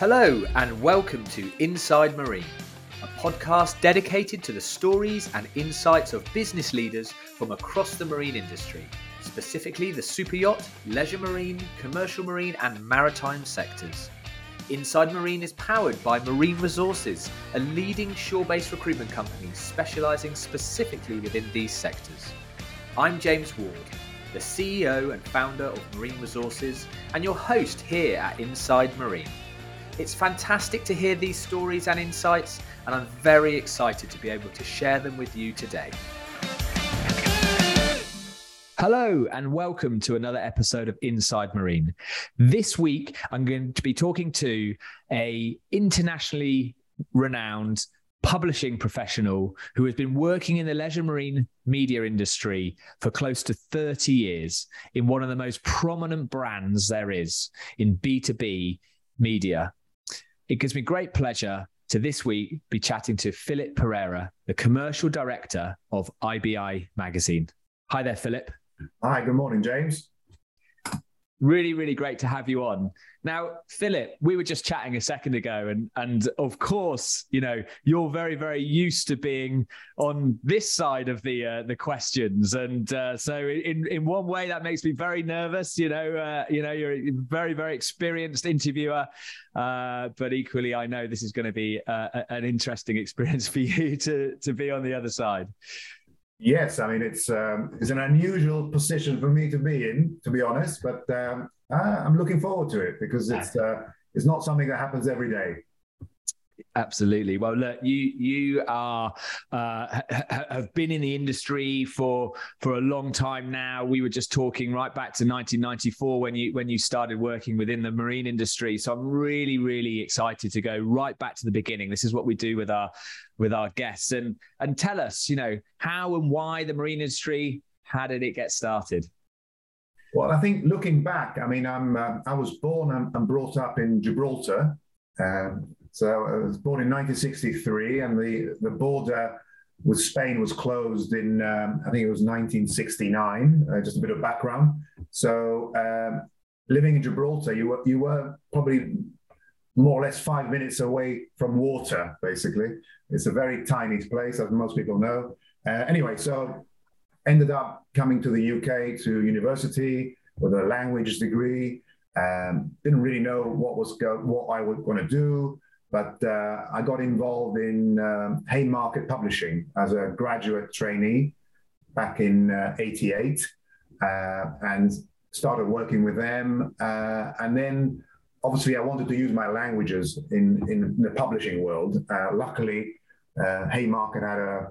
Hello, and welcome to Inside Marine, a podcast dedicated to the stories and insights of business leaders from across the marine industry, specifically the super yacht, leisure marine, commercial marine, and maritime sectors. Inside Marine is powered by Marine Resources, a leading shore based recruitment company specialising specifically within these sectors. I'm James Ward, the CEO and founder of Marine Resources, and your host here at Inside Marine. It's fantastic to hear these stories and insights, and I'm very excited to be able to share them with you today. Hello and welcome to another episode of Inside Marine. This week I'm going to be talking to a internationally renowned publishing professional who has been working in the leisure marine media industry for close to 30 years in one of the most prominent brands there is in B2B media it gives me great pleasure to this week be chatting to Philip Pereira, the commercial director of IBI Magazine. Hi there, Philip. Hi, good morning, James. Really, really great to have you on. Now, Philip, we were just chatting a second ago, and and of course, you know, you're very, very used to being on this side of the uh, the questions, and uh, so in in one way that makes me very nervous. You know, uh, you know, you're a very, very experienced interviewer, uh, but equally, I know this is going to be uh, an interesting experience for you to to be on the other side. Yes, I mean it's um, it's an unusual position for me to be in, to be honest. But um, I'm looking forward to it because it's uh, it's not something that happens every day. Absolutely. Well, look, you you are uh, ha- have been in the industry for for a long time now. We were just talking right back to 1994 when you when you started working within the marine industry. So I'm really really excited to go right back to the beginning. This is what we do with our with our guests and and tell us, you know, how and why the marine industry. How did it get started? Well, I think looking back, I mean, I'm uh, I was born and, brought up in Gibraltar. Um, so I was born in 1963, and the, the border with Spain was closed in, um, I think it was 1969. Uh, just a bit of background. So um, living in Gibraltar, you were, you were probably more or less five minutes away from water, basically. It's a very tiny place, as most people know. Uh, anyway, so ended up coming to the UK to university with a language degree. Um, didn't really know what was go- what I was going to do. But uh, I got involved in um, Haymarket Publishing as a graduate trainee back in uh, 88 uh, and started working with them. Uh, and then obviously I wanted to use my languages in, in the publishing world. Uh, luckily, Haymarket had a,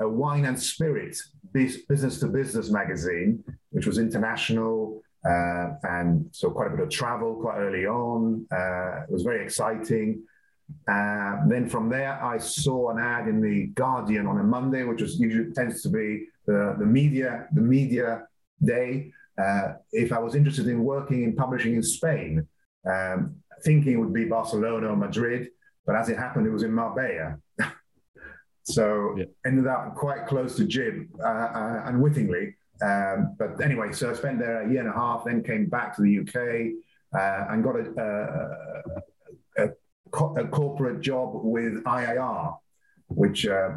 a wine and spirit business to business magazine, which was international. Uh, and so quite a bit of travel quite early on. Uh, it was very exciting. Uh, then from there, I saw an ad in the Guardian on a Monday, which was usually tends to be the, the media the media day. Uh, if I was interested in working in publishing in Spain, um, thinking it would be Barcelona or Madrid, but as it happened, it was in Marbella. so yeah. ended up quite close to Gib, uh, uh, unwittingly. Um, but anyway, so I spent there a year and a half, then came back to the UK uh, and got a, a, a co- a corporate job with IIR, which uh,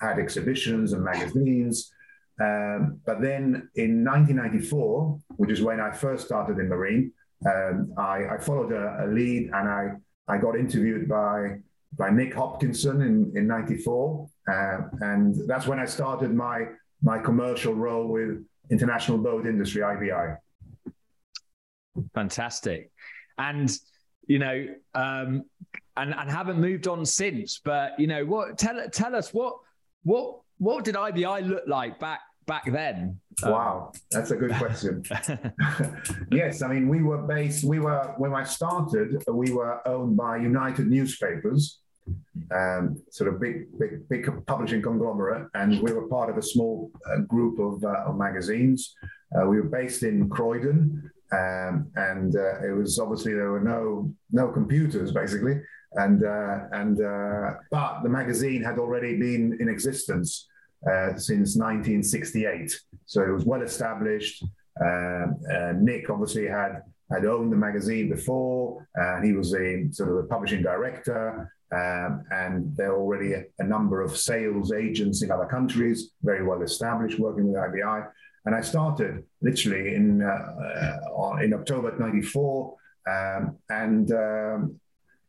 had exhibitions and magazines. Um, but then in 1994, which is when I first started in Marine, um, I, I, followed a, a, lead and I, I got interviewed by, by Nick Hopkinson in, in 94. Uh, and that's when I started my, my commercial role with International Boat Industry, IBI. Fantastic. And you know, um, and and haven't moved on since. But you know, what tell tell us what what what did IBI look like back back then? Wow, that's a good question. yes, I mean we were based. We were when I started. We were owned by United Newspapers, um, sort of big big big publishing conglomerate, and we were part of a small uh, group of, uh, of magazines. Uh, we were based in Croydon, um, and uh, it was obviously there were no no computers basically, and uh, and uh, but the magazine had already been in existence uh, since 1968, so it was well established. Um, Nick obviously had had owned the magazine before, and he was a sort of a publishing director. Um, and there are already a, a, number of sales agents in other countries, very well established, working with IBI. And I started literally in uh, uh, in October '94, um, and um,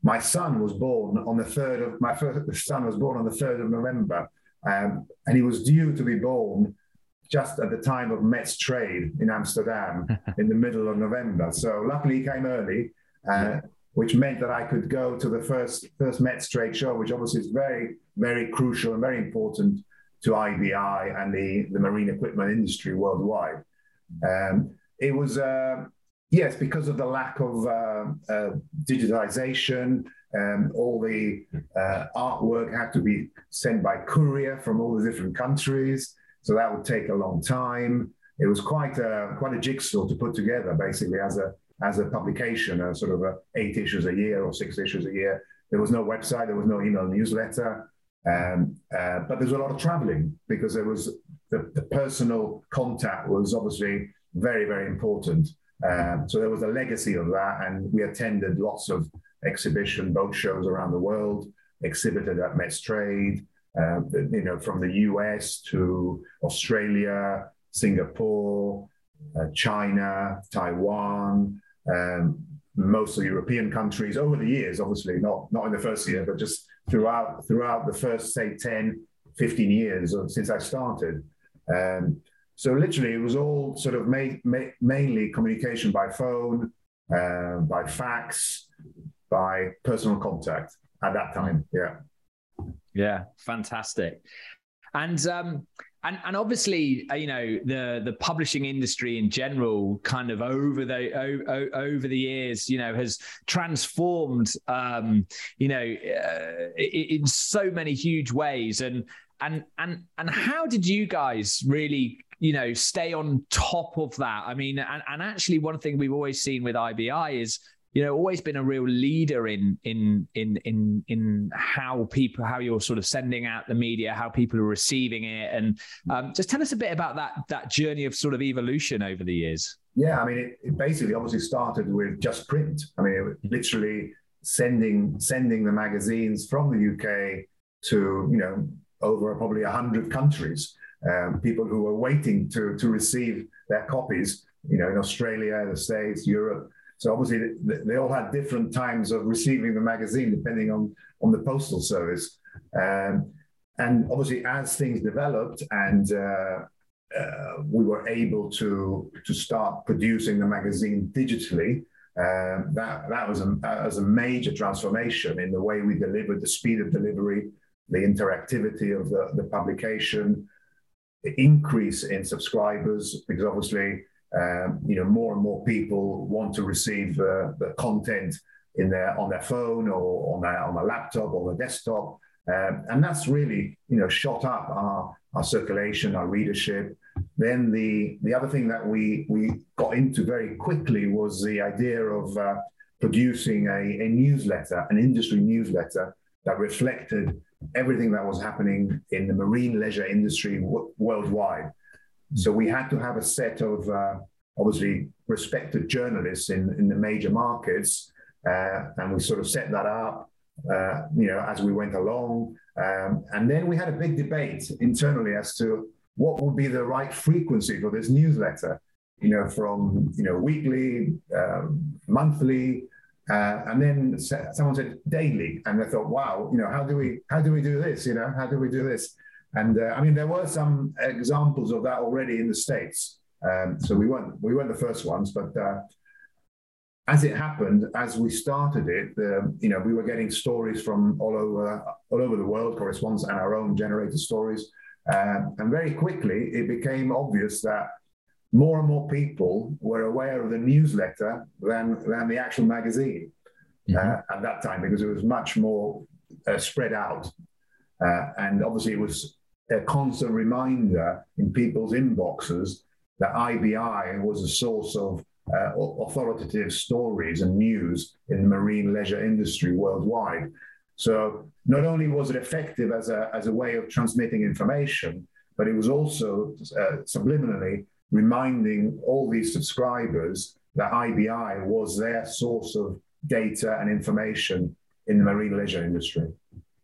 my son was born on the third of my first son was born on the third of November, um, and he was due to be born just at the time of Mets trade in Amsterdam in the middle of November. So luckily he came early, uh, which meant that I could go to the first first Mets trade show, which obviously is very very crucial and very important to IBI and the, the marine equipment industry worldwide. Um, it was, uh, yes, because of the lack of uh, uh, digitization, um, all the uh, artwork had to be sent by courier from all the different countries. So that would take a long time. It was quite a, quite a jigsaw to put together, basically, as a, as a publication, a sort of a eight issues a year or six issues a year. There was no website, there was no email newsletter. Um, uh, but there's a lot of traveling because there was the, the personal contact was obviously very, very important. Um, so there was a legacy of that, and we attended lots of exhibition boat shows around the world, exhibited at Mets Trade, uh, you know, from the US to Australia, Singapore, uh, China, Taiwan, um, most of the European countries over the years, obviously not not in the first year, but just throughout throughout the first say 10, 15 years since I started. Um, so literally, it was all sort of ma- ma- mainly communication by phone, uh, by fax, by personal contact at that time. Yeah. Yeah, fantastic. And um, and and obviously uh, you know the the publishing industry in general kind of over the o, over the years you know has transformed um, you know uh, in so many huge ways. And and and and how did you guys really you know stay on top of that? I mean and, and actually one thing we've always seen with ibi is you know always been a real leader in in in in in how people how you're sort of sending out the media how people are receiving it. And um, just tell us a bit about that that journey of sort of evolution over the years. Yeah i mean it, it basically obviously started with just print. I mean it, literally sending sending the magazines from the uk to you know over probably 100 countries. Um, people who were waiting to to receive their copies you know in australia the states europe so obviously they, all had different times of receiving the magazine depending on on the postal service. Um, and obviously, as things developed and uh, uh, we were able to to start producing the magazine digitally, um, that that was a, was a major transformation in the way we delivered, the speed of delivery, the interactivity of the, the publication, the increase in subscribers, because obviously um, you know, more and more people want to receive uh, the content in their on their phone or on their on their laptop or their desktop, um, and that's really you know shot up our our circulation, our readership. Then the the other thing that we we got into very quickly was the idea of uh, producing a, a newsletter, an industry newsletter that reflected everything that was happening in the marine leisure industry w- worldwide. So we had to have a set of uh, obviously respected journalists in, in the major markets, uh, and we sort of set that up, uh, you know, as we went along. Um, and then we had a big debate internally as to what would be the right frequency for this newsletter, you know, from you know weekly, um, monthly, uh, and then someone said daily, and I thought, wow, you know, how do we how do we do this? You know, how do we do this? And uh, I mean, there were some examples of that already in the states. Um, so we weren't we weren't the first ones, but uh, as it happened, as we started it, you know, we were getting stories from all over all over the world, correspondence, and our own generated stories. Uh, and very quickly, it became obvious that more and more people were aware of the newsletter than than the actual magazine mm-hmm. uh, at that time because it was much more uh, spread out. Uh, and obviously, it was a constant reminder in people's inboxes that IBI was a source of uh, authoritative stories and news in the marine leisure industry worldwide. So not only was it effective as a, as a way of transmitting information, but it was also uh, subliminally reminding all these subscribers that IBI was their source of data and information in the marine leisure industry.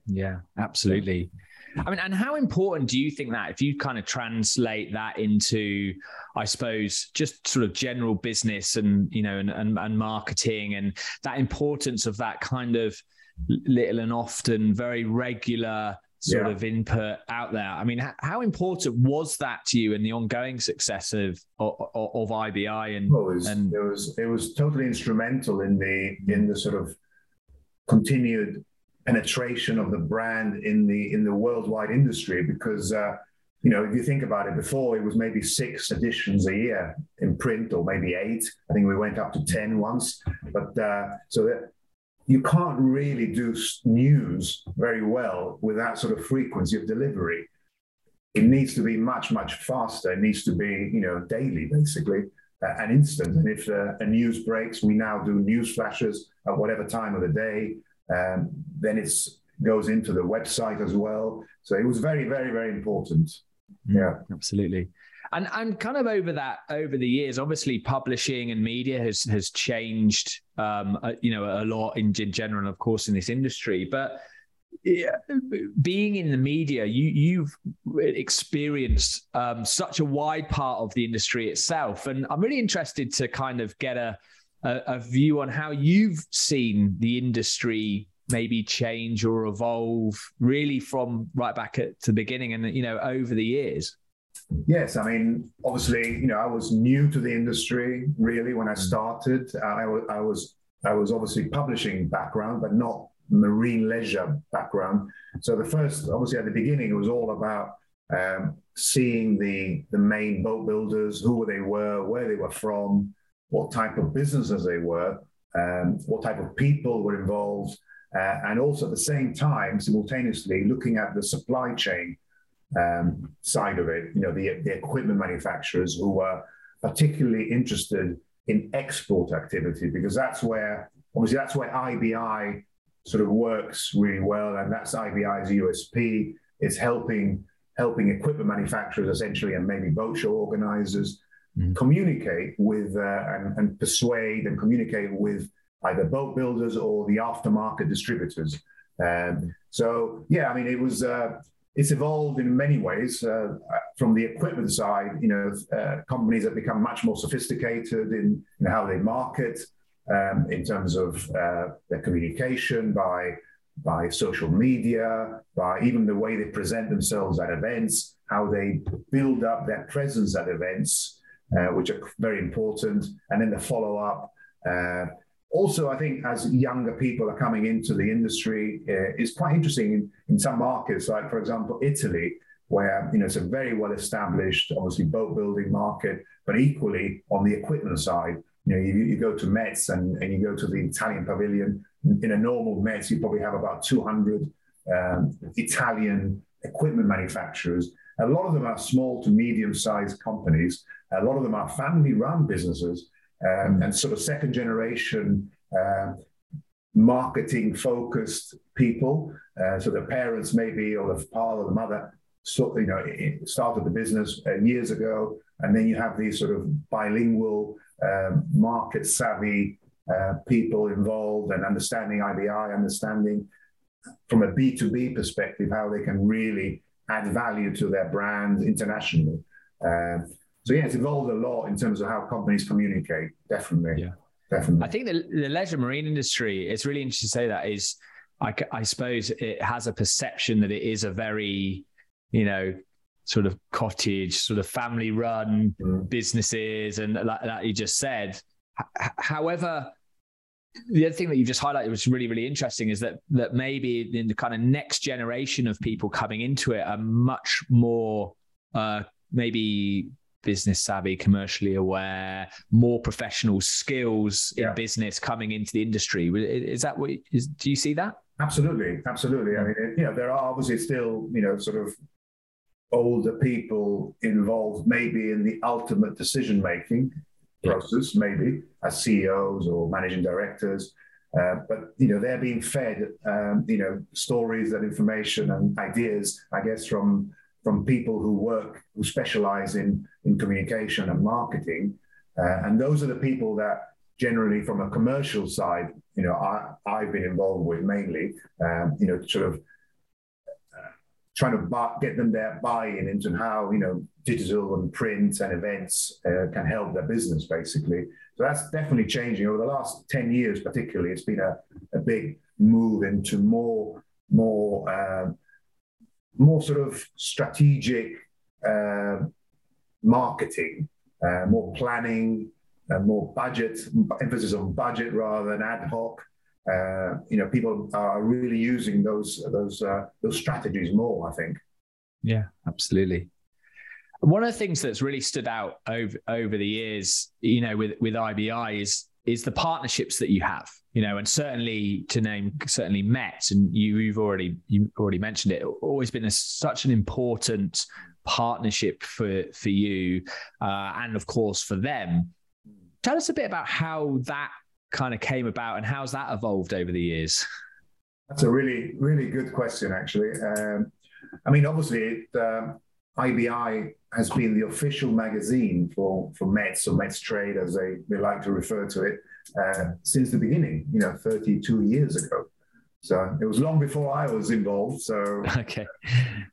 Yeah, absolutely. I mean, and how important do you think that if you kind of translate that into, I suppose, just sort of general business and you know and, and, and marketing and that importance of that kind of little and often very regular sort yeah. of input out there. I mean, how important was that to you in the ongoing success of of, of IBI? And, well, it was, and it was it was totally instrumental in the in the sort of continued penetration of the brand in the in the worldwide industry because. Uh, you know, if you think about it, before it was maybe six editions a year in print, or maybe eight. I think we went up to ten once. But uh, so that you can't really do news very well with that sort of frequency of delivery. It needs to be much, much faster. It needs to be, you know, daily, basically, uh, and instant. And if uh, a news breaks, we now do news flashes at whatever time of the day. Um, then it goes into the website as well. So it was very, very, very important. Mm, yeah, absolutely. And and kind of over that over the years obviously publishing and media has has changed um uh, you know a lot in, in general of course in this industry. But yeah, being in the media, you you've experienced um, such a wide part of the industry itself, and I'm really interested to kind of get a, a, a view on how you've seen the industry maybe change or evolve, really from right back at the beginning, and you know over the years. Yes, I mean, obviously, you know, I was new to the industry really when I mm. started. I, I was I was obviously publishing background, but not marine leisure background. So the first, obviously, at the beginning, it was all about um, seeing the the main boat builders, who they were, where they were from, what type of businesses they were, um, what type of people were involved, uh, and also at the same time, simultaneously looking at the supply chain um, side of it, you know, the, the equipment manufacturers who were particularly interested in export activity because that's where, obviously, that's where IBI sort of works really well, and that's IBI's USP. It's helping helping equipment manufacturers essentially, and maybe boat show organizers mm. communicate with uh, and, and persuade and communicate with either boat builders or the aftermarket distributors. Um, so yeah, I mean, it was uh, it's evolved in many ways uh, from the equipment side. You know, uh, companies have become much more sophisticated in, in how they market, um, in terms of uh, their communication by by social media, by even the way they present themselves at events, how they build up their presence at events, uh, which are very important, and then the follow up. Uh, also, I think as younger people are coming into the industry, uh, it's quite interesting in, in some markets, like for example, Italy, where you know it's a very well established, obviously boat building market, but equally on the equipment side, you know, you, you go to METS and, and you go to the Italian pavilion. In a normal METS, you probably have about 200 um, Italian equipment manufacturers. A lot of them are small to medium sized companies. A lot of them are family run businesses um, and sort of second generation uh, marketing focused people. Uh, so the parents maybe or the father or the mother so, you know started the business uh, years ago, and then you have these sort of bilingual um, market savvy uh, people involved and understanding IBI, understanding from a B2B perspective how they can really add value to their brand internationally. Um, so yeah, it's evolved a lot in terms of how companies communicate. Definitely. Yeah. Definitely. I think the, the leisure marine industry, it's really interesting to say that is, I, I suppose it has a perception that it is a very, you know, sort of cottage, sort of family run mm. businesses. And like, like you just said, H- however, the other thing that you just highlighted, which is really, really interesting, is that that maybe in the kind of next generation of people coming into it are much more uh, maybe business savvy, commercially aware, more professional skills yeah. in business coming into the industry. Is that what? Is, do you see that? Absolutely, absolutely. I mean, you know, there are obviously still, you know, sort of older people involved, maybe in the ultimate decision making yeah. process, maybe as CEOs or managing directors. Uh, but you know they're being fed um, you know stories and information and ideas, I guess, from from people who work, who specialize in, in communication and marketing. Uh, and those are the people that generally from a commercial side, you know, I, I've been involved with mainly, um, you know, sort of uh, trying to get them their buy-in into how, you know, digital and print and events uh, can help their business basically. So that's definitely changing over the last 10 years, particularly. It's been a, a big move into more, more, um, more sort of strategic uh, marketing, uh, more planning, uh, more budget, emphasis on budget rather than ad hoc. Uh, you know, people are really using those those uh, those strategies more. I think. Yeah, absolutely. One of the things that's really stood out over over the years, you know, with with IBI is is the partnerships that you have, you know, and certainly to name certainly Met, and you, you've already you already mentioned it, always been a, such an important partnership for for you, uh, and of course for them. Tell us a bit about how that kind of came about and how's that evolved over the years. That's a really really good question, actually. Um, I mean, obviously, it, um, IBI has been the official magazine for, for Mets or Mets Trade, as they, they like to refer to it, uh, since the beginning, you know, 32 years ago. So it was long before I was involved. So okay.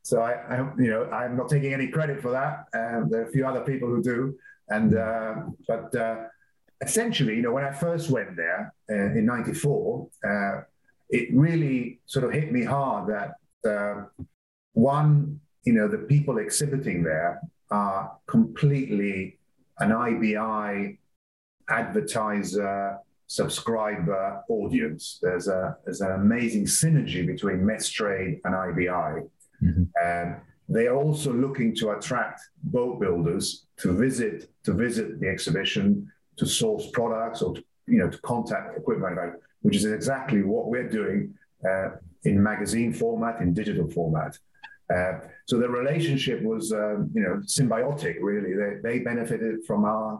So I, I you know, I'm not taking any credit for that. Um, there are a few other people who do, and uh, but uh, essentially, you know, when I first went there uh, in '94, uh, it really sort of hit me hard that uh, one you know, the people exhibiting there are completely an IBI advertiser, subscriber audience. There's a there's an amazing synergy between Metstrade and IBI. Mm-hmm. Um, they are also looking to attract boat builders to visit to visit the exhibition, to source products, or to, you know to contact equipment, which is exactly what we're doing uh, in magazine format, in digital format. Uh, so the relationship was, um, you know, symbiotic. Really, they, they benefited from our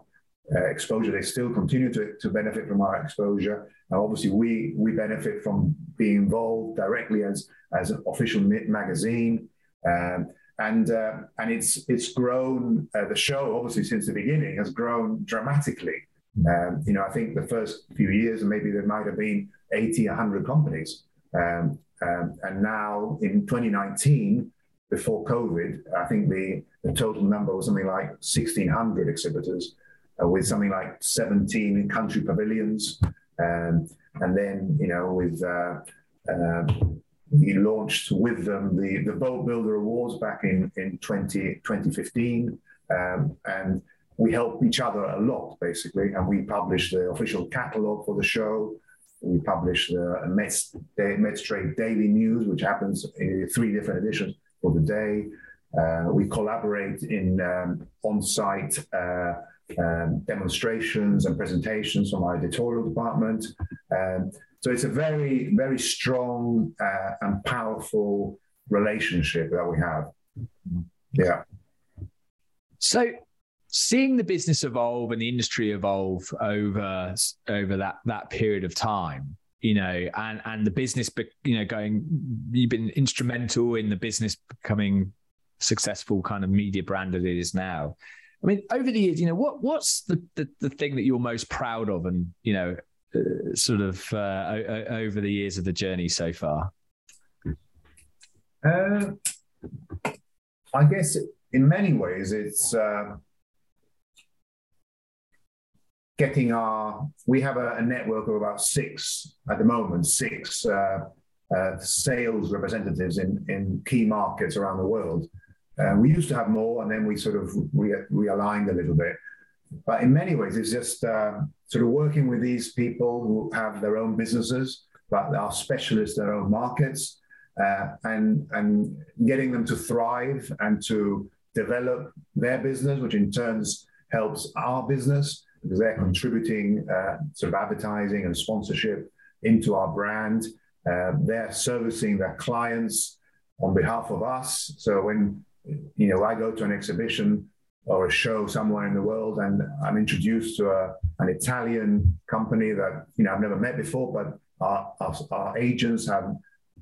uh, exposure. They still continue to, to benefit from our exposure. Now, obviously, we we benefit from being involved directly as as an official magazine. Um, and uh, and it's it's grown. Uh, the show, obviously, since the beginning, has grown dramatically. Um, you know, I think the first few years, maybe there might have been 80, 100 companies. Um, um, and now in 2019, before COVID, I think the, the total number was something like 1,600 exhibitors with something like 17 country pavilions. Um, and then, you know, with uh, uh, we launched with them the, the Boat Builder Awards back in, in 20, 2015. Um, and we help each other a lot, basically. And we publish the official catalog for the show. We publish the Mets, Mets Trade Daily News, which happens in three different editions for the day. Uh, we collaborate in um, on-site uh, um, demonstrations and presentations from our editorial department. Um, so it's a very, very strong uh, and powerful relationship that we have. Yeah. So seeing the business evolve and the industry evolve over over that that period of time you know, and and the business, you know, going. You've been instrumental in the business becoming successful kind of media brand that it is now. I mean, over the years, you know, what what's the the, the thing that you're most proud of, and you know, uh, sort of uh, o- over the years of the journey so far. Uh, I guess in many ways it's. Uh, getting our, we have a, a network of about six at the moment, six uh, uh, sales representatives in, in key markets around the world. Uh, we used to have more, and then we sort of re- realigned a little bit. But in many ways, it's just uh, sort of working with these people who have their own businesses, but are specialists in their own markets, uh, and and getting them to thrive and to develop their business, which in turns helps our business because they're contributing uh, sort of advertising and sponsorship into our brand. Uh, they're servicing their clients on behalf of us. So when you know I go to an exhibition or a show somewhere in the world and I'm introduced to a, an Italian company that you know I've never met before, but our, our, our agents have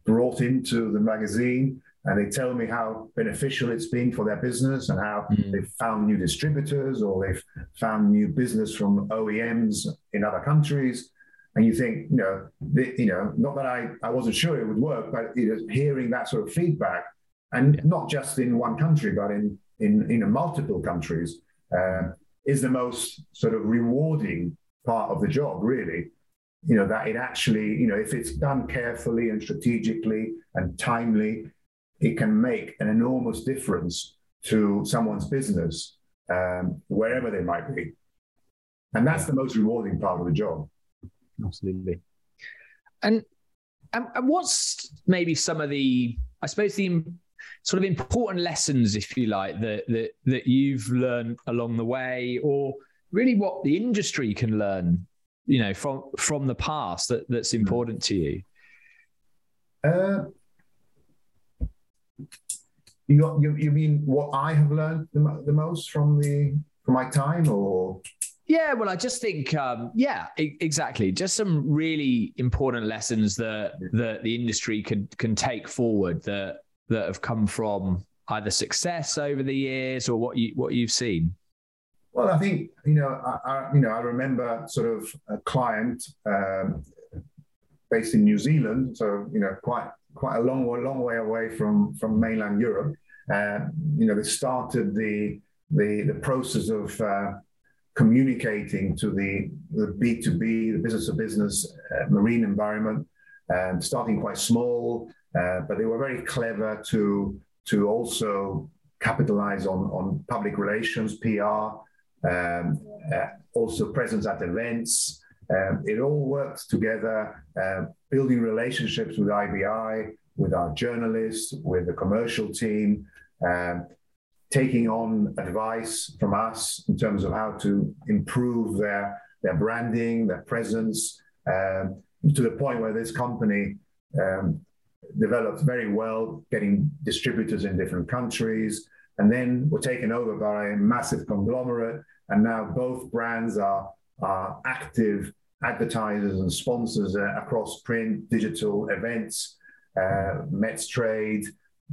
brought into the magazine and they tell me how beneficial it's been for their business and how mm. they've found new distributors or they've found new business from OEMs in other countries. And you think, you know, the, you know, not that I, I wasn't sure it would work, but you know, hearing that sort of feedback, and not just in one country, but in in, in multiple countries, uh, is the most sort of rewarding part of the job, really. You know, that it actually, you know, if it's done carefully and strategically and timely, it can make an enormous difference to someone's business, um, wherever they might be. And that's the most rewarding part of the job. Absolutely. And, and, and what's maybe some of the, I suppose, the sort of important lessons, if you like, that that that you've learned along the way, or really what the industry can learn, you know, from from the past that that's hmm. important to you? Uh, you, you you mean what I have learned the, the most from the from my time, or yeah, well, I just think, um, yeah, I- exactly. Just some really important lessons that that the industry can can take forward that that have come from either success over the years or what you what you've seen. Well, I think you know, I, I you know, I remember sort of a client um, based in New Zealand, so you know, quite quite a long long way away from from mainland Europe. Uh, you know, they started the the the process of uh, communicating to the, the B2B, the business to business uh, marine environment, um, starting quite small, uh, but they were very clever to, to also capitalize on, on public relations, PR, um, uh, also presence at events. Um, it all works together, uh, building relationships with IBI, with our journalists, with the commercial team, um, taking on advice from us in terms of how to improve their, their branding, their presence, um, to the point where this company um, developed very well, getting distributors in different countries. And then were taken over by a massive conglomerate. And now both brands are, are active advertisers and sponsors uh, across print, digital events, uh, Metstrade,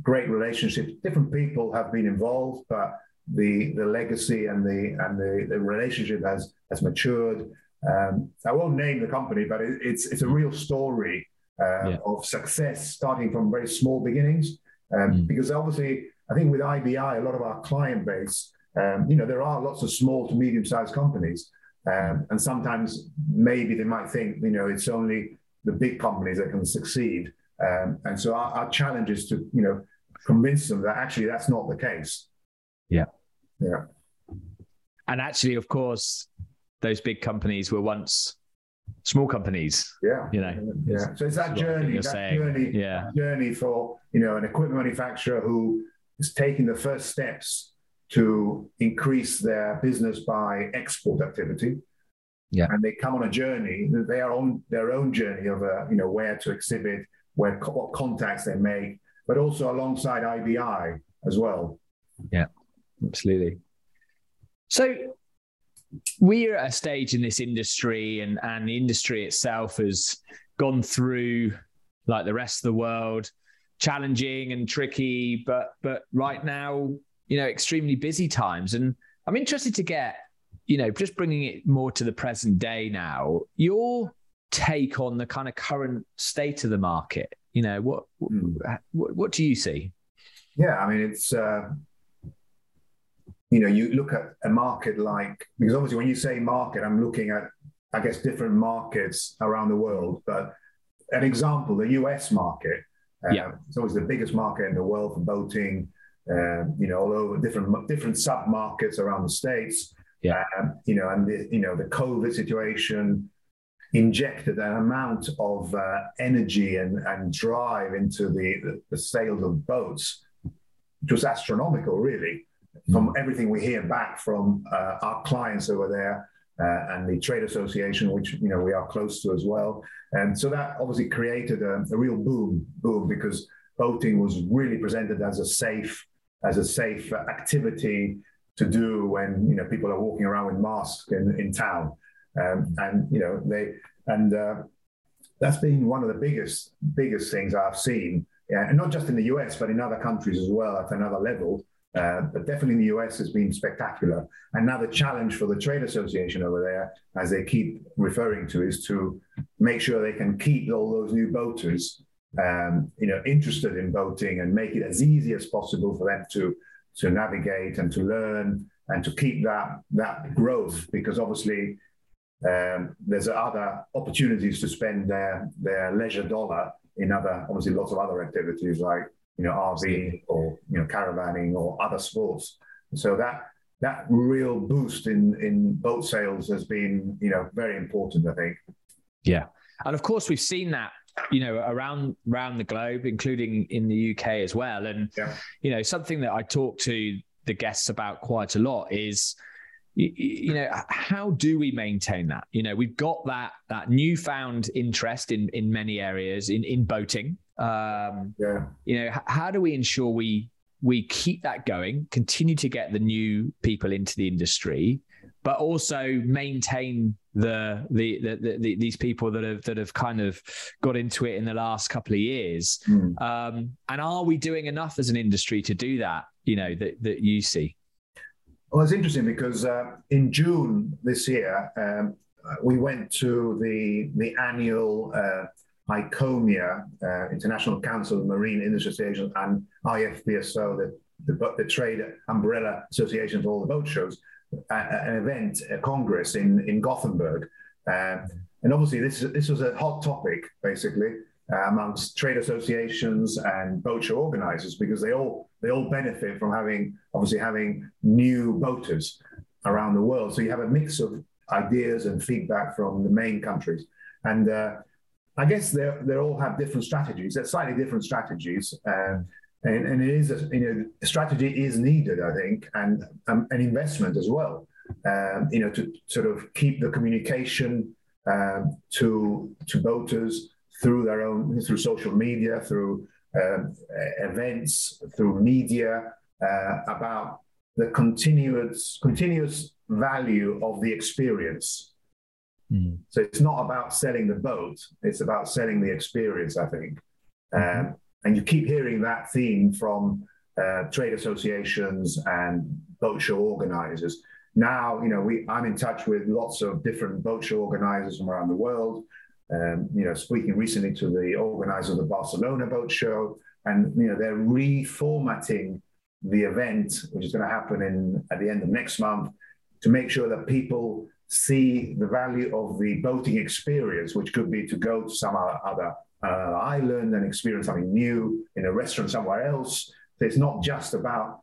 great relationships. Different people have been involved, but the the legacy and the and the, the relationship has has matured. Um, I won't name the company, but it, it's it's a real story uh, yeah. of success, starting from very small beginnings. Um, mm. Because obviously, I think with IBI, a lot of our client base, um, you know, there are lots of small to medium sized companies, um, and sometimes maybe they might think, you know, it's only the big companies that can succeed. Um, and so our, our challenge is to, you know, convince them that actually that's not the case. Yeah. Yeah. And actually, of course, those big companies were once small companies. Yeah. You know. Yeah. So it's that journey, that saying. journey, yeah. journey for, you know, an equipment manufacturer who is taking the first steps to increase their business by export activity. Yeah. And they come on a journey, they are on their own journey of, uh, you know, where to exhibit, where what contacts they make, but also alongside IBI as well. Yeah, absolutely. So we're at a stage in this industry, and and the industry itself has gone through like the rest of the world, challenging and tricky, but but right now, you know, extremely busy times. And I'm interested to get, you know, just bringing it more to the present day now. Your take on the kind of current state of the market. You know, what mm. what, what do you see? Yeah, I mean, it's uh, you know, you look at a market like, because obviously when you say market, I'm looking at, I guess, different markets around the world. But an example, the US market, uh, yeah. it's always the biggest market in the world for boating, uh, you know, all over different, different sub markets around the States. Yeah. Um, you know, and the, you know, the COVID situation injected an amount of uh, energy and, and drive into the, the, the sales of boats, which was astronomical, really from everything we hear back from uh, our clients over there uh, and the trade association, which you know we are close to as well. And so that obviously created a, a, real boom, boom because boating was really presented as a safe, as a safe activity to do when you know people are walking around with masks in, in town, um, and you know they and uh, that's been one of the biggest biggest things I've seen yeah, and not just in the US, but in other countries as well at another level. Uh, but definitely in the US has been spectacular. And now the challenge for the trade association over there, as they keep referring to, is to make sure they can keep all those new boaters, um, you know, interested in boating and make it as easy as possible for them to to navigate and to learn and to keep that that growth because obviously um, there's other opportunities to spend their their leisure dollar in other obviously lots of other activities like you know, RV or you know, caravanning or other sports. So that that real boost in in boat sales has been you know very important. I think. Yeah, and of course we've seen that you know around around the globe, including in the UK as well. And yeah. you know something that I talk to the guests about quite a lot is you, you, know how do we maintain that you know we've got that that newfound interest in in many areas in in boating um, yeah. You know, h- how do we ensure we we keep that going, continue to get the new people into the industry, but also maintain the the, the, the, the these people that have that have kind of got into it in the last couple of years. Mm. Um, and are we doing enough as an industry to do that? You know, that that you see. Well, it's interesting because uh, in June this year, um, we went to the the annual uh, ICOMIA, uh, International Council of Marine Industry Associations, and IFBSO, the, the, the trade umbrella association for all the boat shows, an event, a congress in, in Gothenburg. Uh, and obviously, this, this was a hot topic, basically, uh, amongst trade associations and boat show organizers, because they all, they all benefit from having, obviously, having new boaters around the world. So you have a mix of ideas and feedback from the main countries. And uh, I guess they they all have different strategies. They're slightly different strategies, uh, and and it is a, you know strategy is needed, I think, and um, an investment as well. Um, you know to sort of keep the communication um, to to voters through their own through social media, through um, events, through media uh, about the continuous continuous value of the experience Mm. So it's not about selling the boat; it's about selling the experience. I think, mm-hmm. um, and you keep hearing that theme from uh, trade associations and boat show organizers. Now, you know, we I'm in touch with lots of different boat show organizers from around the world. Um, you know, speaking recently to the organizer of the Barcelona Boat Show, and you know, they're reformatting the event, which is going to happen in at the end of next month, to make sure that people see the value of the boating experience, which could be to go to some other uh, island and experience something new in a restaurant somewhere else. So it's not just about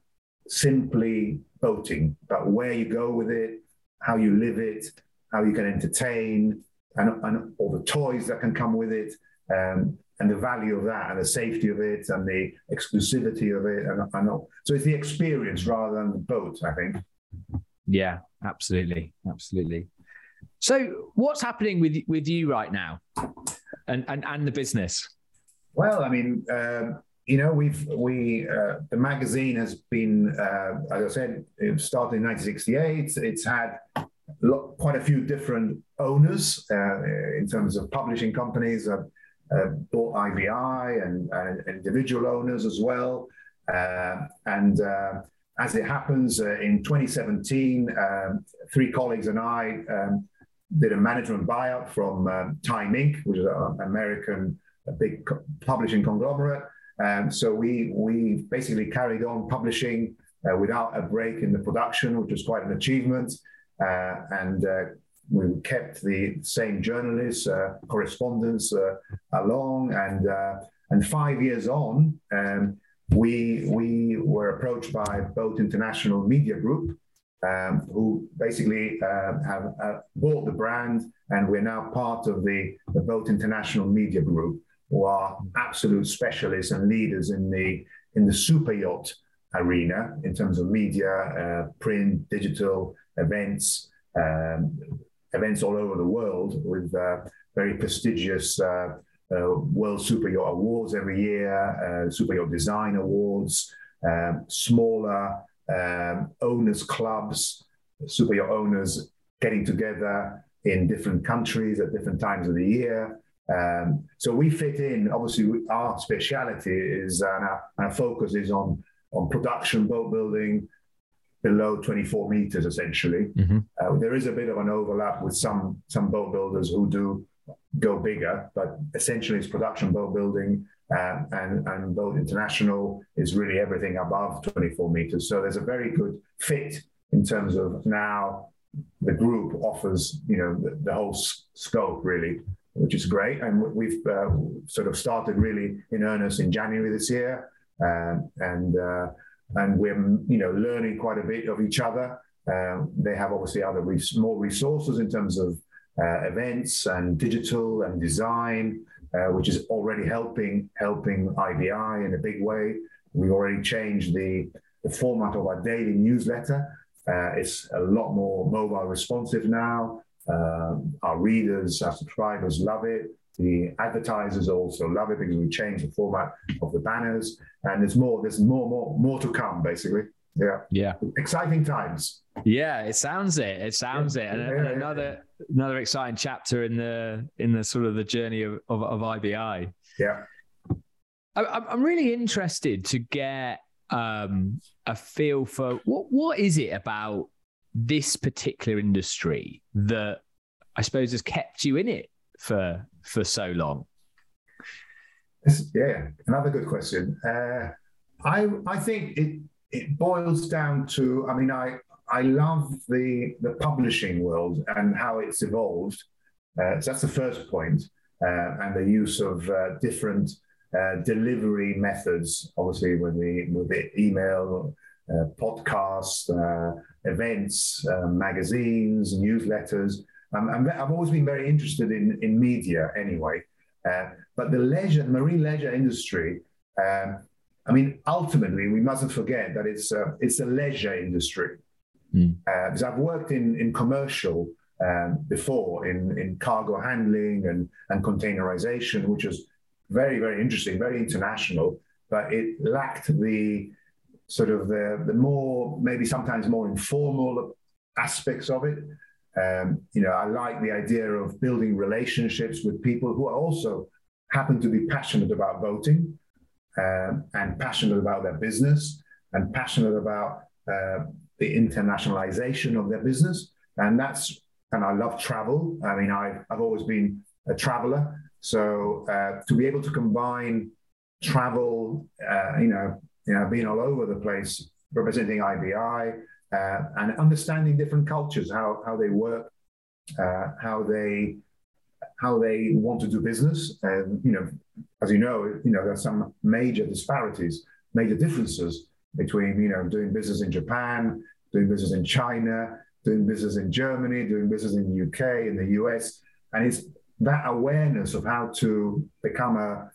simply boating, but where you go with it, how you live it, how you can entertain, and, and all the toys that can come with it. Um, and the value of that and the safety of it and the exclusivity of it and, and all. so it's the experience rather than the boat i think yeah, absolutely, absolutely. So, what's happening with with you right now, and and and the business? Well, I mean, um, you know, we've we uh, the magazine has been, uh, as I said, it started in 1968. It's had quite a few different owners uh, in terms of publishing companies. Uh, bought IBI and, and, individual owners as well, uh, and uh, as it happens, uh, in 2017, um, three colleagues and I um, did a management buyout from um, Time Inc., which is an American big publishing conglomerate. Um, so we we basically carried on publishing uh, without a break in the production, which was quite an achievement. Uh, and uh, we kept the same journalists, uh, correspondents uh, along, and and five years on, um, we we were approached by Boat International Media Group, um, who basically uh, have uh, bought the brand, and we're now part of the, the Boat International Media Group, who are absolute specialists and leaders in the in the super yacht arena in terms of media, uh, print, digital events, um, events all over the world with uh, very prestigious uh, World Super Yacht Awards every year, uh, Super Yacht Design Awards, um, smaller um, owners clubs, super yacht owners getting together in different countries at different times of the year. Um, so we fit in. Obviously, we, our speciality is and our, our focus is on on production boat building below 24 meters, essentially. Mm-hmm. Uh, there is a bit of an overlap with some some boat builders who do go bigger, but essentially it's production boat building uh, and, and boat international is really everything above 24 meters. So there's a very good fit in terms of now the group offers, you know, the, the whole s- scope really, which is great. And we've uh, sort of started really in earnest in January this year. Um, and uh, and we're you know learning quite a bit of each other. Uh, they have obviously other res- more resources in terms of uh, events and digital and design, uh, which is already helping helping IBI in a big way. We already changed the, the format of our daily newsletter. Uh, it's a lot more mobile responsive now. Uh, our readers, our subscribers love it. The advertisers also love it because we changed the format of the banners, and there's more. There's more, more, more to come. Basically, yeah, yeah, exciting times. Yeah, it sounds it. It sounds yeah. it, and, yeah, and another yeah. another exciting chapter in the in the sort of the journey of of, of IBI. Yeah, I, I'm really interested to get um, a feel for what what is it about this particular industry that I suppose has kept you in it for for so long? Yeah, another good question. Uh, I I think it it boils down to. I mean, I I love the the publishing world and how it's evolved. Uh, so that's the first point, uh, and the use of uh, different uh, delivery methods. Obviously, with the with the email, uh, podcasts, events, magazines, newsletters. Um, i have always been very interested in, in media anyway. Uh, but the leisure, marine leisure industry, um, I mean, ultimately, we mustn't forget that it's a, it's a leisure industry. Mm. Uh, because I've worked in, in commercial um, before, in, in cargo handling and, and containerization, which was very, very interesting, very international, but it lacked the sort of the, the more, maybe sometimes more informal aspects of it. Um, you know, I like the idea of building relationships with people who also happen to be passionate about voting um, and passionate about their business and passionate about uh, the internationalization of their business. And that's, and I love travel. I mean, I've, I've always been a traveler. So uh, to be able to combine travel, uh, you know, you know, being all over the place, representing IBI, uh, and understanding different cultures, how how they work, uh, how they how they want to do business, and you know, as you know, you know, there's some major disparities, major differences between you know doing business in Japan, doing business in China, doing business in Germany, doing business in the UK, in the US, and it's that awareness of how to become a,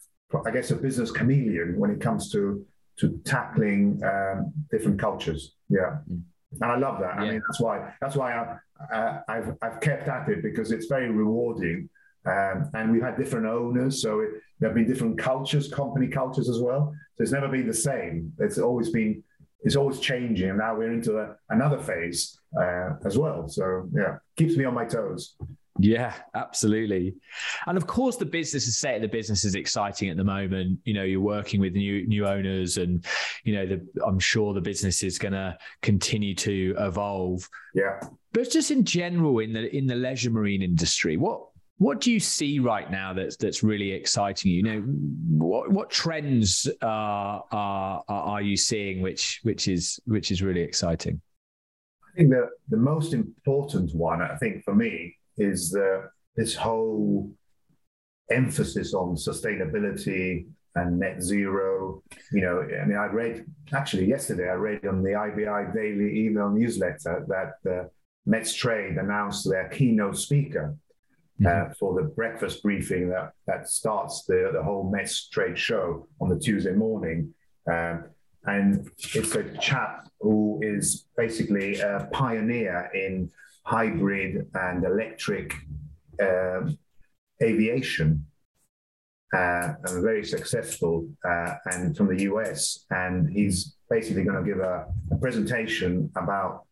I guess, a business chameleon when it comes to to tackling um, different cultures. Yeah. Mm and I love that. Yeah. I mean, that's why that's why I, uh, I've I've kept at it because it's very rewarding. Um, and we've had different owners, so it, there have been different cultures, company cultures as well. So it's never been the same. It's always been it's always changing. And now we're into a, another phase uh, as well. So yeah, keeps me on my toes. Yeah, absolutely. And of course, the business, state of the business is exciting at the moment. You know, you're working with new new owners, and you know, the, I'm sure the business is going to continue to evolve. Yeah. But just in general, in the in the leisure marine industry, what what do you see right now that's that's really exciting you? Know, what what trends are are are you seeing which which is which is really exciting? I think the the most important one, I think for me, is that this whole emphasis on sustainability and net zero. You know, I mean, I read actually yesterday, I read on the IBI daily email newsletter that uh, Metstrade announced their keynote speaker uh, mm-hmm. for the breakfast briefing that, that starts the, the whole Metstrade show on the Tuesday morning. Um, and it's a chap who is basically a pioneer in hybrid and electric um, aviation. Uh, and very successful uh, and from the US. And he's basically going to give a, a presentation about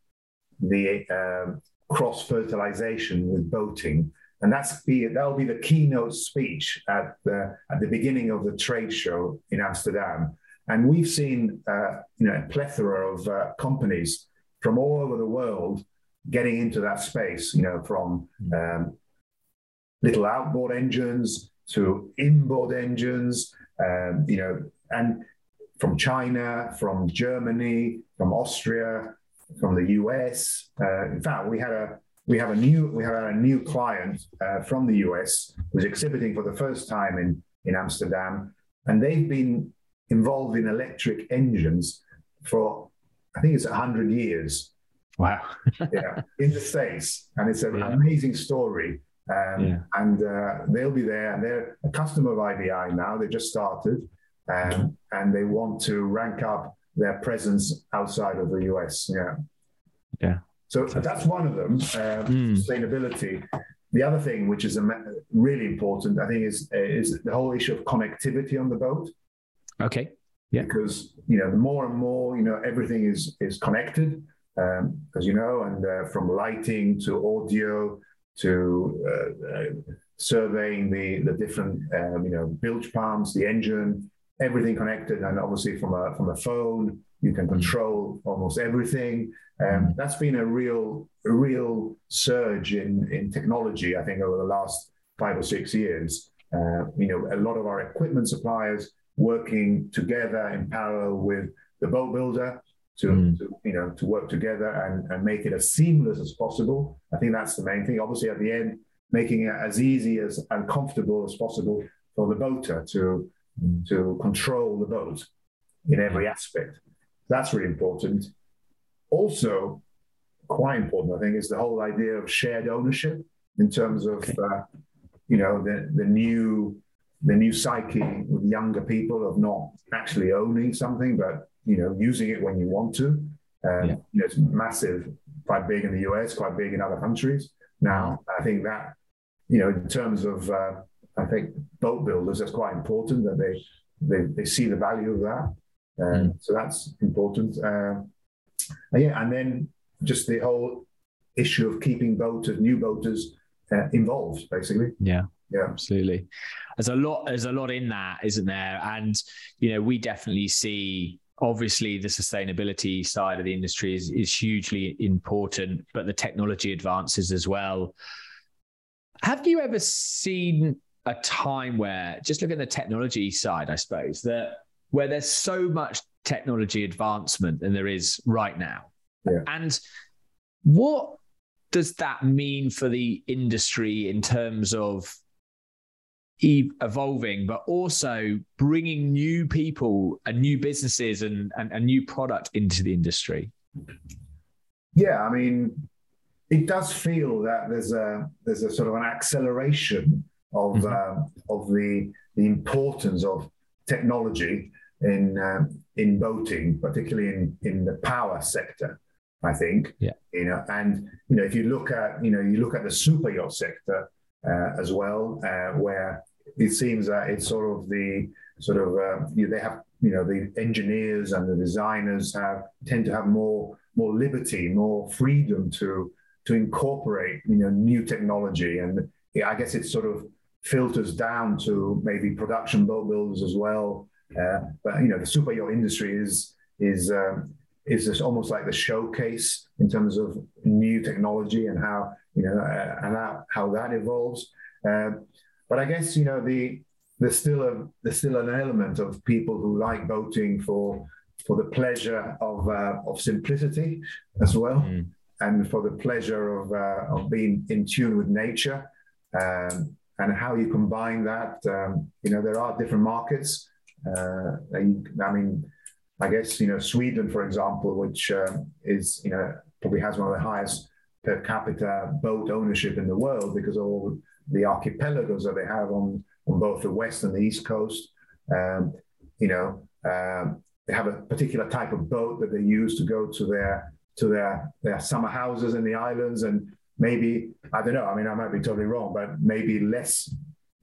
the um, cross fertilization with boating and that's be that'll be the keynote speech at the at the beginning of the trade show in Amsterdam. And we've seen uh, you know a plethora of uh, companies from all over the world getting into that space. You know, from um, little outboard engines to inboard engines. Um, you know, and from China, from Germany, from Austria, from the US. Uh, in fact, we had a we have a new we have a new client uh, from the US who's exhibiting for the first time in in Amsterdam, and they've been involved in electric engines for I think it's hundred years. Wow! yeah, in the states, and it's an yeah. amazing story. Um, yeah. And uh, they'll be there, and they're a customer of IBI now. They just started, um, and they want to rank up their presence outside of the US. Yeah. Yeah. So that's one of them, uh, mm. sustainability. The other thing, which is really important, I think, is is the whole issue of connectivity on the boat. Okay. Yeah. Because you know, the more and more, you know, everything is is connected, um, as you know, and uh, from lighting to audio to uh, uh, surveying the the different, um, you know, bilge pumps, the engine, everything connected, and obviously from a from a phone, you can control almost everything. Um, that's been a real, a real surge in, in technology, I think, over the last five or six years. Uh, you know, a lot of our equipment suppliers working together in parallel with the boat builder to, mm. to, you know to work together and, and make it as seamless as possible. I think that's the main thing. Obviously, at the end, making it as easy as and comfortable as possible for the boater to mm. to control the boat in every aspect. That's really important. Also, quite important, I think, is the whole idea of shared ownership in terms of, okay. uh, you know, the, the new the new psyche with younger people of not actually owning something, but you know, using it when you want to. Um, yeah. you know, it's massive, quite big in the US, quite big in other countries. Now, I think that, you know, in terms of, uh, I think boat builders, that's quite important that they they, they see the value of that. Um, mm. So that's important. Uh, yeah, and then just the whole issue of keeping boaters, new boaters, uh, involved, basically. Yeah. Yeah, absolutely. There's a lot. There's a lot in that, isn't there? And you know, we definitely see. Obviously, the sustainability side of the industry is, is hugely important, but the technology advances as well. Have you ever seen a time where, just look at the technology side, I suppose, that where there's so much technology advancement than there is right now. Yeah. And what does that mean for the industry in terms of evolving, but also bringing new people and new businesses and, and a new product into the industry? Yeah, I mean, it does feel that there's a there's a sort of an acceleration of mm-hmm. uh, of the the importance of technology in uh, in boating, particularly in in the power sector. I think. Yeah. You know, and you know, if you look at you know you look at the super yacht sector uh, as well, uh, where it seems that it's sort of the sort of uh, you know, they have you know the engineers and the designers have tend to have more more liberty, more freedom to to incorporate you know new technology, and yeah, I guess it sort of filters down to maybe production boat builders as well but you know, the super yacht industry is is um, is almost like the showcase in terms of new technology and how you know uh, and how, how that evolves. Uh, but I guess you know the there's still a there's still an element of people who like boating for for the pleasure of uh, of simplicity as well, mm. and for the pleasure of uh, of being in tune with nature. Um, and how you combine that, um, you know, there are different markets. Uh, I mean, I guess you know Sweden, for example, which um, is you know probably has one of the highest per capita boat ownership in the world because all the archipelagos that they have on on both the west and the east coast. Um, you know, um, they have a particular type of boat that they use to go to their to their their summer houses in the islands, and maybe I don't know. I mean, I might be totally wrong, but maybe less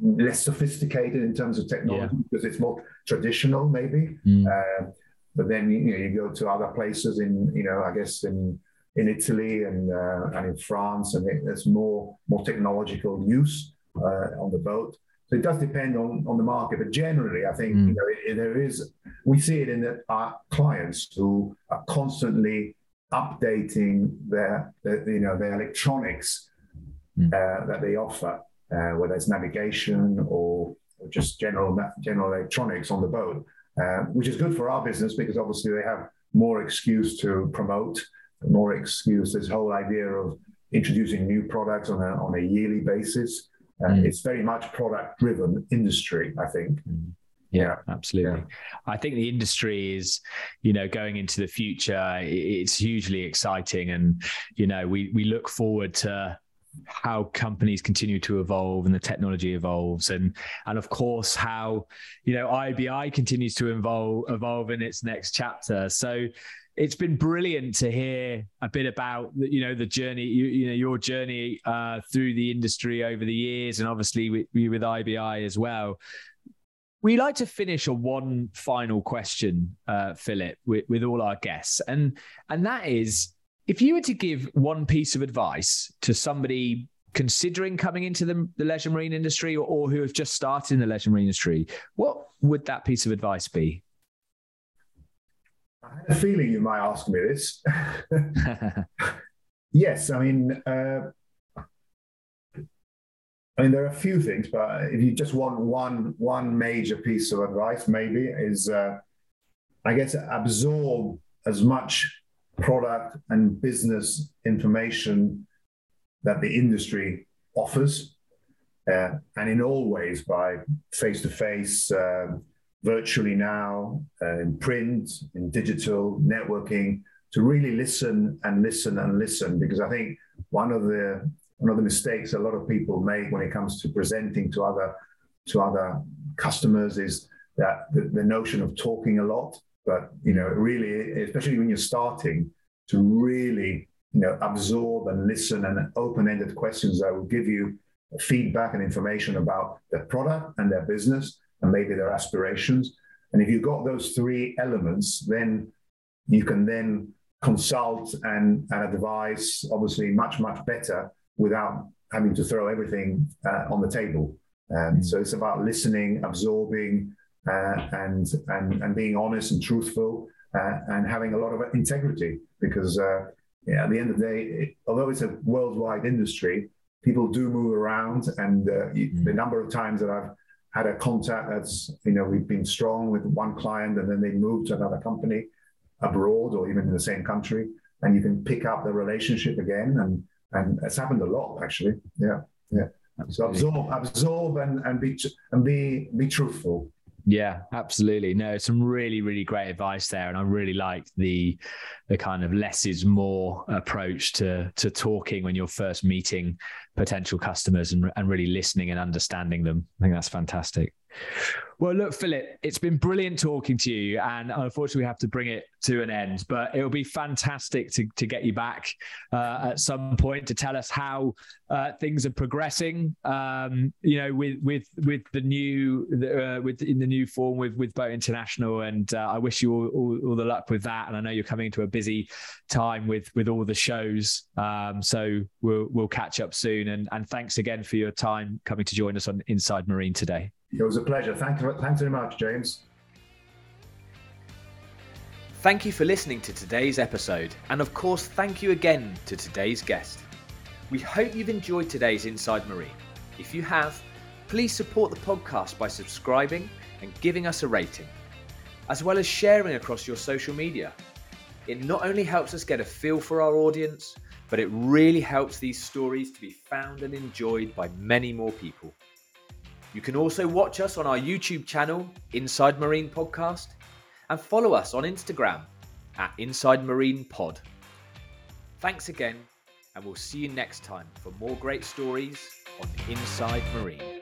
less sophisticated in terms of technology yeah. because it's more traditional, maybe. Mm. Uh, but then you know you go to other places in you know I guess in in Italy and uh, and in France, and it, there's more more technological use uh, on the boat. So it does depend on, on the market, but generally, I think mm. you know it, it, there is. We see it in the, our clients who are constantly updating their, their you know their electronics mm. uh, that they offer, uh, whether it's navigation or just general general electronics on the boat, uh, which is good for our business because obviously they have more excuse to promote, more excuse. This whole idea of introducing new products on a on a yearly basis. Uh, mm. It's very much product driven industry, I think. Mm. Yeah, absolutely. Yeah. I think the industry is, you know, going into the future. It's hugely exciting, and you know, we we look forward to how companies continue to evolve and the technology evolves. And and of course how you know IBI continues to evolve evolve in its next chapter. So it's been brilliant to hear a bit about you know the journey you, you know your journey uh, through the industry over the years and obviously with, with IBI as well. We like to finish on one final question, uh, Philip, with, with all our guests, and and that is if you were to give one piece of advice to somebody considering coming into the, the leisure marine industry or, or who have just started in the leisure marine industry, what would that piece of advice be? I had a feeling you might ask me this. yes, I mean, uh, I mean, there are a few things, but if you just want one one major piece of advice, maybe is, uh, I guess, absorb as much product and business information that the industry offers, uh, and in all ways by face to face, virtually now, uh, in print, in digital, networking, to really listen and listen and listen. Because I think one of the one of the mistakes a lot of people make when it comes to presenting to other to other customers is that the, the notion of talking a lot but you know, really, especially when you're starting, to really you know absorb and listen and open-ended questions that will give you feedback and information about their product and their business and maybe their aspirations. And if you've got those three elements, then you can then consult and, and advise obviously much, much better without having to throw everything uh, on the table. Um, mm. So it's about listening, absorbing, uh, and, and, and being honest and truthful uh, and having a lot of integrity because uh, yeah, at the end of the day, it, although it's a worldwide industry, people do move around. And uh, mm. the number of times that I've had a contact that's, you know, we've been strong with one client and then they move to another company abroad or even in the same country. And you can pick up the relationship again. And, and it's happened a lot, actually. Yeah. Yeah. So absorb, absorb and, and be, and be, be truthful. Yeah, absolutely. No, some really, really great advice there, and I really like the the kind of less is more approach to to talking when you're first meeting potential customers and, and really listening and understanding them. I think that's fantastic. Well, look, Philip, it's been brilliant talking to you, and unfortunately, we have to bring it to an end. But it will be fantastic to, to get you back uh, at some point to tell us how uh, things are progressing. Um, you know, with with with the new uh, with in the new form with with Boat International, and uh, I wish you all, all, all, the luck with that. And I know you're coming into a busy time with with all the shows, um, so we'll we'll catch up soon. And and thanks again for your time coming to join us on Inside Marine today. It was a pleasure. Thank you, thanks very much, James. Thank you for listening to today's episode, and of course, thank you again to today's guest. We hope you've enjoyed today's Inside Marine. If you have, please support the podcast by subscribing and giving us a rating, as well as sharing across your social media. It not only helps us get a feel for our audience, but it really helps these stories to be found and enjoyed by many more people. You can also watch us on our YouTube channel, Inside Marine Podcast, and follow us on Instagram at Inside Marine Pod. Thanks again, and we'll see you next time for more great stories on Inside Marine.